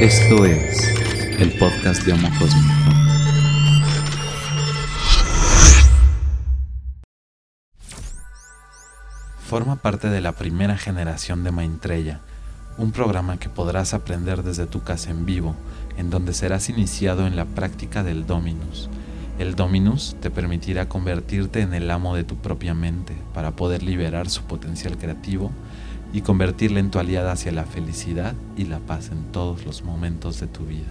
Esto es el podcast de Homo Cósmico. Forma parte de la primera generación de Maitreya, un programa que podrás aprender desde tu casa en vivo, en donde serás iniciado en la práctica del Dominus. El Dominus te permitirá convertirte en el amo de tu propia mente para poder liberar su potencial creativo y convertirla en tu aliada hacia la felicidad y la paz en todos los momentos de tu vida.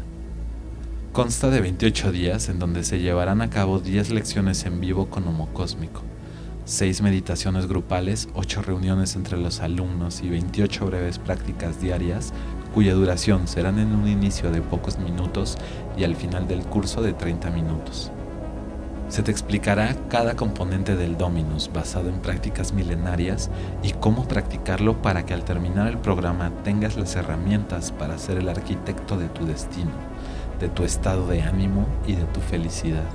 Consta de 28 días en donde se llevarán a cabo 10 lecciones en vivo con Homo Cósmico, 6 meditaciones grupales, 8 reuniones entre los alumnos y 28 breves prácticas diarias cuya duración serán en un inicio de pocos minutos y al final del curso de 30 minutos. Se te explicará cada componente del Dominus basado en prácticas milenarias y cómo practicarlo para que al terminar el programa tengas las herramientas para ser el arquitecto de tu destino, de tu estado de ánimo y de tu felicidad.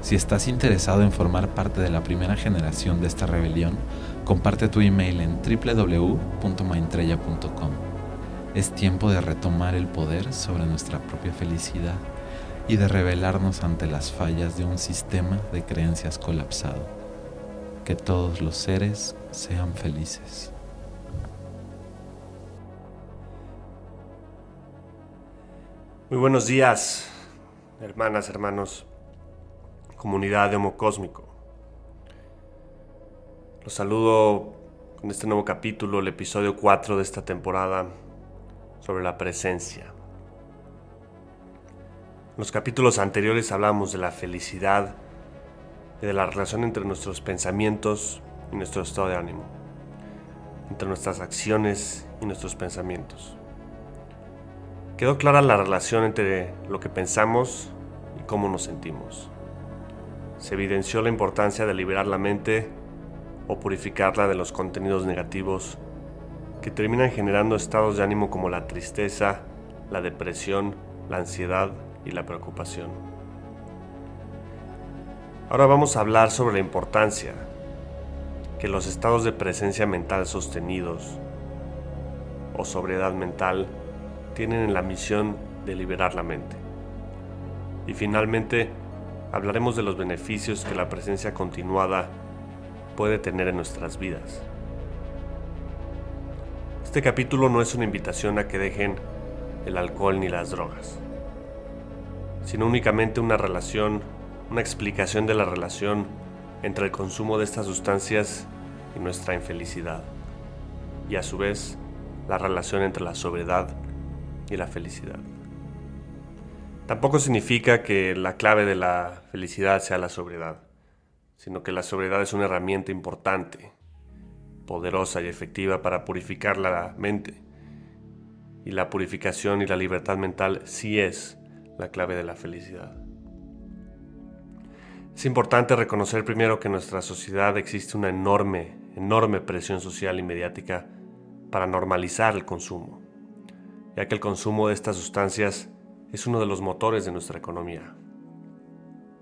Si estás interesado en formar parte de la primera generación de esta rebelión, comparte tu email en www.maintreya.com. Es tiempo de retomar el poder sobre nuestra propia felicidad y de rebelarnos ante las fallas de un sistema de creencias colapsado. Que todos los seres sean felices. Muy buenos días, hermanas, hermanos, comunidad de Homo Cósmico. Los saludo con este nuevo capítulo, el episodio 4 de esta temporada sobre la presencia. En los capítulos anteriores hablamos de la felicidad y de la relación entre nuestros pensamientos y nuestro estado de ánimo, entre nuestras acciones y nuestros pensamientos. Quedó clara la relación entre lo que pensamos y cómo nos sentimos. Se evidenció la importancia de liberar la mente o purificarla de los contenidos negativos que terminan generando estados de ánimo como la tristeza, la depresión, la ansiedad y la preocupación. Ahora vamos a hablar sobre la importancia que los estados de presencia mental sostenidos o sobriedad mental tienen en la misión de liberar la mente. Y finalmente hablaremos de los beneficios que la presencia continuada puede tener en nuestras vidas. Este capítulo no es una invitación a que dejen el alcohol ni las drogas sino únicamente una relación, una explicación de la relación entre el consumo de estas sustancias y nuestra infelicidad, y a su vez la relación entre la sobriedad y la felicidad. Tampoco significa que la clave de la felicidad sea la sobriedad, sino que la sobriedad es una herramienta importante, poderosa y efectiva para purificar la mente. Y la purificación y la libertad mental sí es la clave de la felicidad. Es importante reconocer primero que en nuestra sociedad existe una enorme, enorme presión social y mediática para normalizar el consumo, ya que el consumo de estas sustancias es uno de los motores de nuestra economía.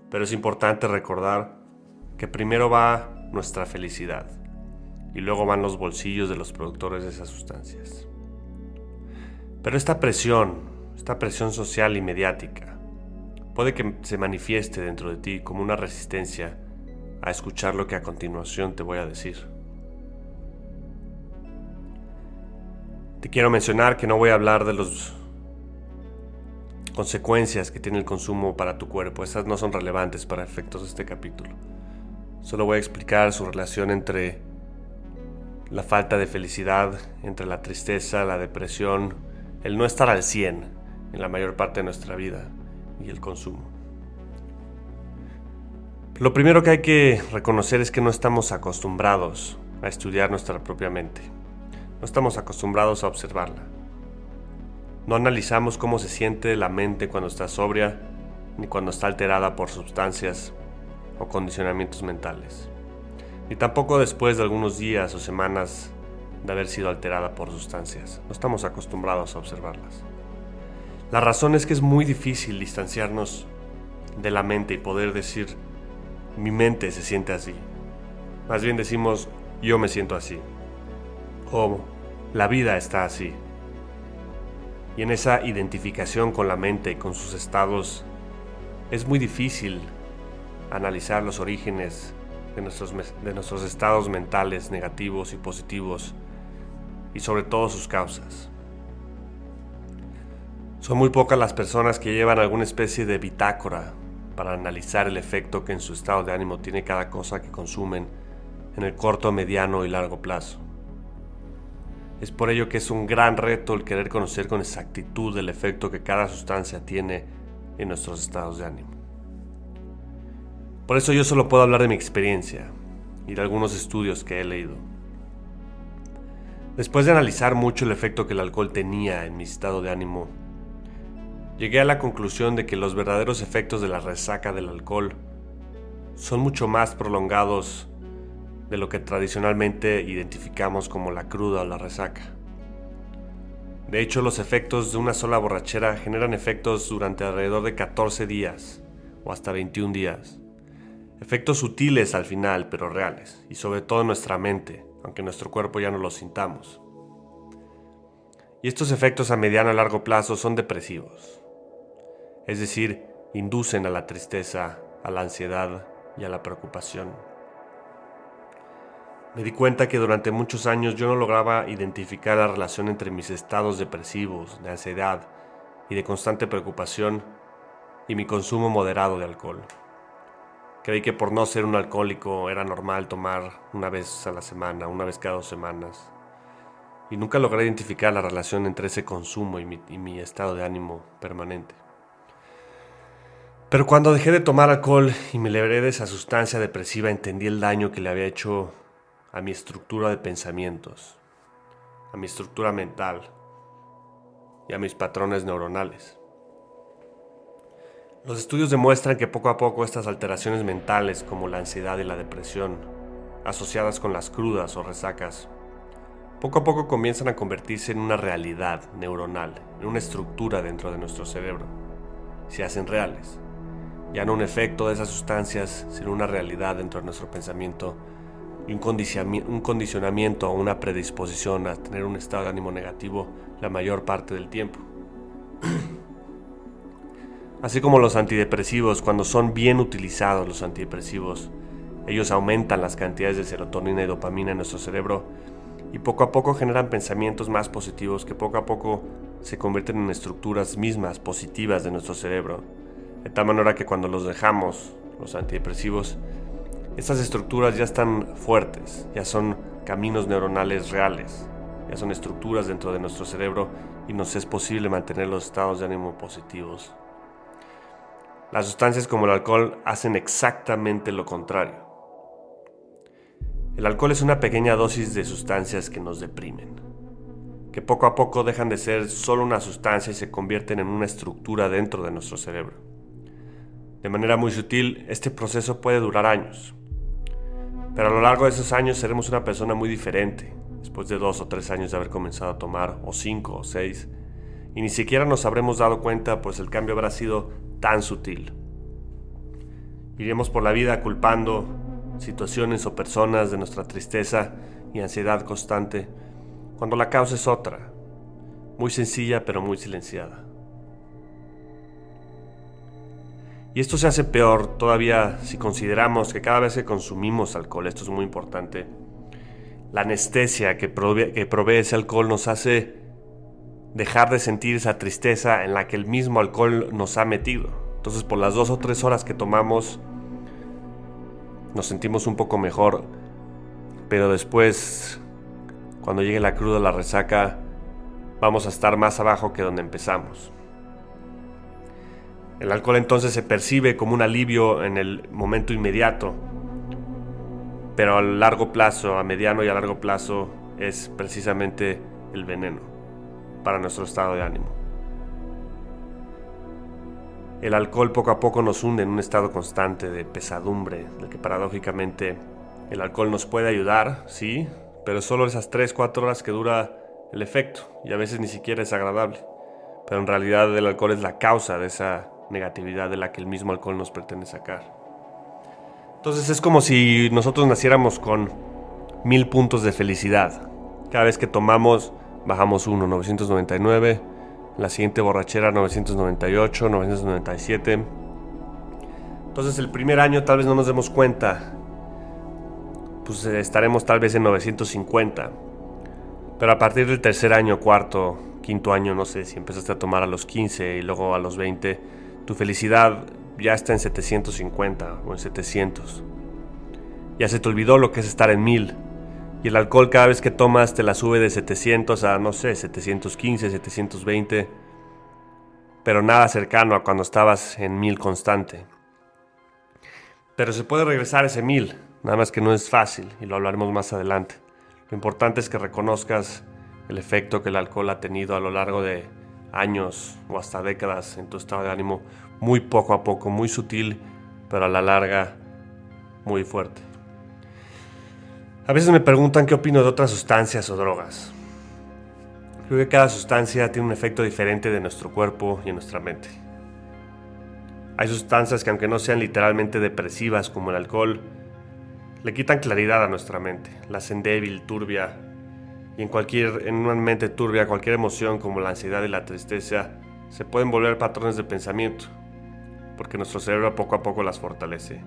Pero es importante recordar que primero va nuestra felicidad y luego van los bolsillos de los productores de esas sustancias. Pero esta presión esta presión social y mediática, puede que se manifieste dentro de ti como una resistencia a escuchar lo que a continuación te voy a decir. Te quiero mencionar que no voy a hablar de las consecuencias que tiene el consumo para tu cuerpo, esas no son relevantes para efectos de este capítulo. Solo voy a explicar su relación entre la falta de felicidad, entre la tristeza, la depresión, el no estar al 100 en la mayor parte de nuestra vida y el consumo. Lo primero que hay que reconocer es que no estamos acostumbrados a estudiar nuestra propia mente. No estamos acostumbrados a observarla. No analizamos cómo se siente la mente cuando está sobria ni cuando está alterada por sustancias o condicionamientos mentales. Ni tampoco después de algunos días o semanas de haber sido alterada por sustancias. No estamos acostumbrados a observarlas. La razón es que es muy difícil distanciarnos de la mente y poder decir, mi mente se siente así. Más bien decimos, yo me siento así. O la vida está así. Y en esa identificación con la mente y con sus estados, es muy difícil analizar los orígenes de nuestros, de nuestros estados mentales negativos y positivos y sobre todo sus causas. Son muy pocas las personas que llevan alguna especie de bitácora para analizar el efecto que en su estado de ánimo tiene cada cosa que consumen en el corto, mediano y largo plazo. Es por ello que es un gran reto el querer conocer con exactitud el efecto que cada sustancia tiene en nuestros estados de ánimo. Por eso yo solo puedo hablar de mi experiencia y de algunos estudios que he leído. Después de analizar mucho el efecto que el alcohol tenía en mi estado de ánimo, llegué a la conclusión de que los verdaderos efectos de la resaca del alcohol son mucho más prolongados de lo que tradicionalmente identificamos como la cruda o la resaca. De hecho, los efectos de una sola borrachera generan efectos durante alrededor de 14 días o hasta 21 días. Efectos sutiles al final, pero reales, y sobre todo en nuestra mente, aunque nuestro cuerpo ya no los sintamos. Y estos efectos a mediano y largo plazo son depresivos, es decir, inducen a la tristeza, a la ansiedad y a la preocupación. Me di cuenta que durante muchos años yo no lograba identificar la relación entre mis estados depresivos, de ansiedad y de constante preocupación y mi consumo moderado de alcohol. Creí que por no ser un alcohólico era normal tomar una vez a la semana, una vez cada dos semanas. Y nunca logré identificar la relación entre ese consumo y mi, estado de ánimo permanente. Pero cuando dejé de tomar alcohol y me libré de esa sustancia depresiva, entendí el daño que le había hecho a mi estructura de pensamientos, a mi estructura mental y a mis patrones neuronales. Los estudios demuestran que poco a poco estas alteraciones mentales como la ansiedad y la depresión, asociadas con las crudas o resacas, poco a poco comienzan a convertirse en una realidad neuronal, en una estructura dentro de nuestro cerebro. Se hacen reales. Ya no un efecto de esas sustancias, sino una realidad dentro de nuestro pensamiento y un condicionamiento o una predisposición a tener un estado de ánimo negativo la mayor parte del tiempo. Así como los antidepresivos, cuando son bien utilizados los antidepresivos, ellos aumentan las cantidades de serotonina y dopamina en nuestro cerebro y poco a poco generan pensamientos más positivos que poco a poco se convierten en estructuras mismas positivas de nuestro cerebro. De tal manera que cuando los dejamos, los antidepresivos, estas estructuras ya están fuertes, ya son caminos neuronales reales, ya son estructuras dentro de nuestro cerebro y nos es posible mantener los estados de ánimo positivos. Las sustancias como el alcohol hacen exactamente lo contrario. El alcohol es una pequeña dosis de sustancias que nos deprimen, que poco a poco dejan de ser solo una sustancia y se convierten en una estructura dentro de nuestro cerebro. De manera muy sutil, este proceso puede durar años, pero a lo largo de esos años seremos una persona muy diferente, después de dos o tres años de haber comenzado a tomar, o cinco o seis, y ni siquiera nos habremos dado cuenta, pues el cambio habrá sido tan sutil. Iremos por la vida culpando situaciones o personas de nuestra tristeza y ansiedad constante, cuando la causa es otra, muy sencilla pero muy silenciada. Y esto se hace peor todavía si consideramos que cada vez que consumimos alcohol, esto es muy importante, la anestesia que provee, que ese alcohol nos hace dejar de sentir esa tristeza en la que el mismo alcohol nos ha metido. Entonces por las dos o tres horas que tomamos nos sentimos un poco mejor, pero después, cuando llegue la cruda, la resaca, vamos a estar más abajo que donde empezamos. El alcohol entonces se percibe como un alivio en el momento inmediato, pero a largo plazo, a mediano y a largo plazo, es precisamente el veneno para nuestro estado de ánimo. El alcohol poco a poco nos hunde en un estado constante de pesadumbre, del que paradójicamente el alcohol nos puede ayudar, sí, pero solo esas 3-4 horas que dura el efecto, y a veces ni siquiera es agradable. Pero en realidad el alcohol es la causa de esa negatividad de la que el mismo alcohol nos pretende sacar. Entonces es como si nosotros naciéramos con mil puntos de felicidad. Cada vez que tomamos bajamos 1, 999 la siguiente borrachera 998, 997. Entonces el primer año tal vez no nos demos cuenta, pues eh, estaremos tal vez en 950. Pero a partir del tercer año, cuarto, quinto año, no sé, si empezaste a tomar a los 15 y luego a los 20, tu felicidad ya está en 750 o en 700. Ya se te olvidó lo que es estar en 1000. Y el alcohol cada vez que tomas te la sube de 700 a, no sé, 715, 720. Pero nada cercano a cuando estabas en 1000 constante. Pero se puede regresar ese 1000, nada más que no es fácil y lo hablaremos más adelante. Lo importante es que reconozcas el efecto que el alcohol ha tenido a lo largo de años o hasta décadas en tu estado de ánimo, muy poco a poco, muy sutil, pero a la larga muy fuerte. A veces me preguntan qué opino de otras sustancias o drogas. Creo que cada sustancia tiene un efecto diferente de nuestro cuerpo y en nuestra mente. Hay sustancias que aunque no sean literalmente depresivas como el alcohol, le quitan claridad a nuestra mente, la hacen débil, turbia, y en cualquier en una mente turbia, cualquier emoción como la ansiedad y la tristeza se pueden volver patrones de pensamiento, porque nuestro cerebro poco a poco las fortalece,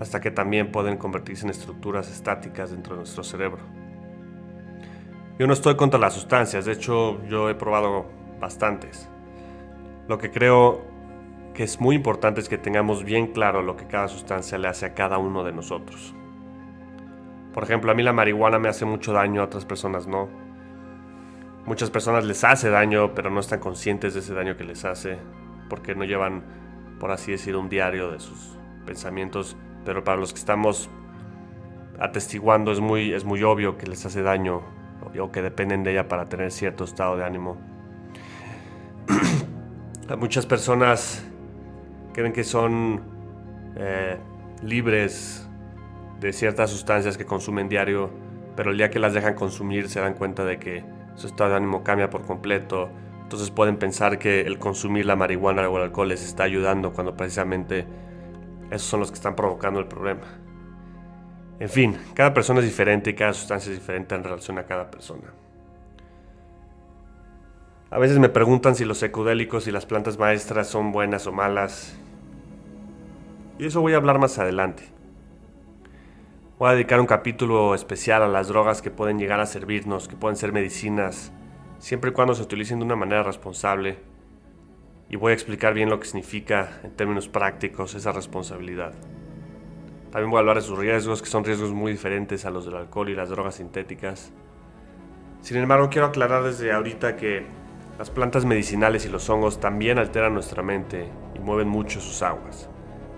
hasta que también pueden convertirse en estructuras estáticas dentro de nuestro cerebro. Yo no estoy contra las sustancias, de hecho yo he probado bastantes. Lo que creo que es muy importante es que tengamos bien claro lo que cada sustancia le hace a cada uno de nosotros. Por ejemplo, a mí la marihuana me hace mucho daño, a otras personas no. Muchas personas les hace daño, pero no están conscientes de ese daño que les hace, porque no llevan, por así decir, un diario de sus pensamientos. Pero para los que estamos atestiguando es muy, es muy obvio que les hace daño o que dependen de ella para tener cierto estado de ánimo. Muchas personas creen que son eh, libres de ciertas sustancias que consumen diario, pero el día que las dejan consumir se dan cuenta de que su estado de ánimo cambia por completo. Entonces pueden pensar que el consumir la marihuana o el alcohol les está ayudando cuando precisamente esos son los que están provocando el problema. En fin, cada persona es diferente y cada sustancia es diferente en relación a cada persona. A veces me preguntan si los secudélicos y las plantas maestras son buenas o malas. Y eso voy a hablar más adelante. Voy a dedicar un capítulo especial a las drogas que pueden llegar a servirnos, que pueden ser medicinas, siempre y cuando se utilicen de una manera responsable. Y voy a explicar bien lo que significa en términos prácticos esa responsabilidad. También voy a hablar de sus riesgos, que son riesgos muy diferentes a los del alcohol y las drogas sintéticas. Sin embargo, quiero aclarar desde ahorita que las plantas medicinales y los hongos también alteran nuestra mente y mueven mucho sus aguas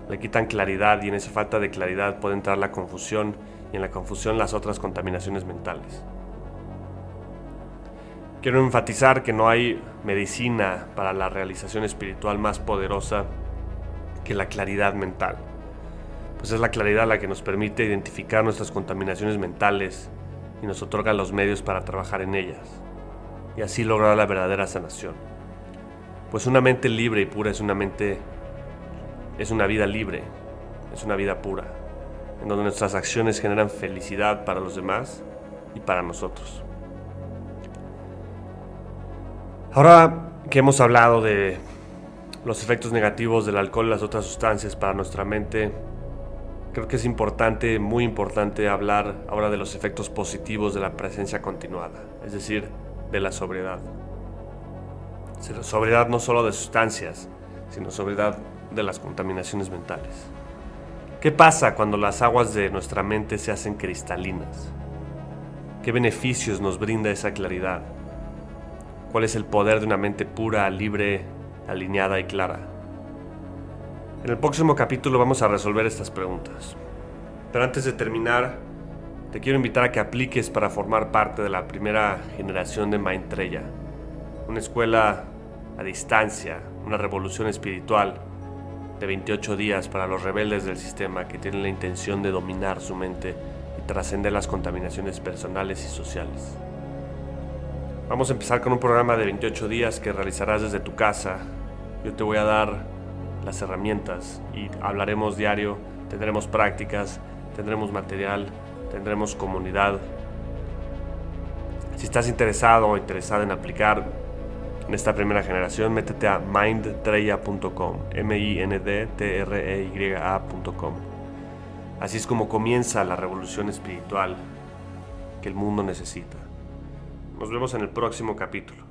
le quitan claridad y en esa falta de claridad puede entrar la confusión y en la confusión las otras contaminaciones mentales. Quiero enfatizar que no hay medicina para la realización espiritual más poderosa que la claridad mental, pues es la claridad la que nos permite identificar nuestras contaminaciones mentales y nos otorga los medios para trabajar en ellas y así lograr la verdadera sanación. Pues una mente libre y pura es una mente es una vida libre, es una vida pura, en donde nuestras acciones generan felicidad para los demás y para nosotros. Ahora que hemos hablado de los efectos negativos del alcohol y las otras sustancias para nuestra mente, creo que es importante, muy importante hablar ahora de los efectos positivos de la presencia continuada, es decir, de la sobriedad. Sobriedad no solo de sustancias, sino sobriedad de las contaminaciones mentales. ¿Qué pasa cuando las aguas de nuestra mente se hacen cristalinas? ¿Qué beneficios nos brinda esa claridad? ¿Cuál es el poder de una mente pura, libre, alineada y clara? En el próximo capítulo vamos a resolver estas preguntas. Pero antes de terminar, te quiero invitar a que apliques para formar parte de la primera generación de Maitreya, una escuela a distancia, una revolución espiritual de 28 días para los rebeldes del sistema que tienen la intención de dominar su mente y trascender las contaminaciones personales y sociales. Vamos a empezar con un programa de 28 días que realizarás desde tu casa. Yo te voy a dar las herramientas y hablaremos diario, tendremos prácticas, tendremos material, tendremos comunidad. Si estás interesado o interesada en aplicar En esta primera generación, métete a mindtreya.com, M-I-N-D-T-R-E-Y-A.com. Así es como comienza la revolución espiritual que el mundo necesita. Nos vemos en el próximo capítulo.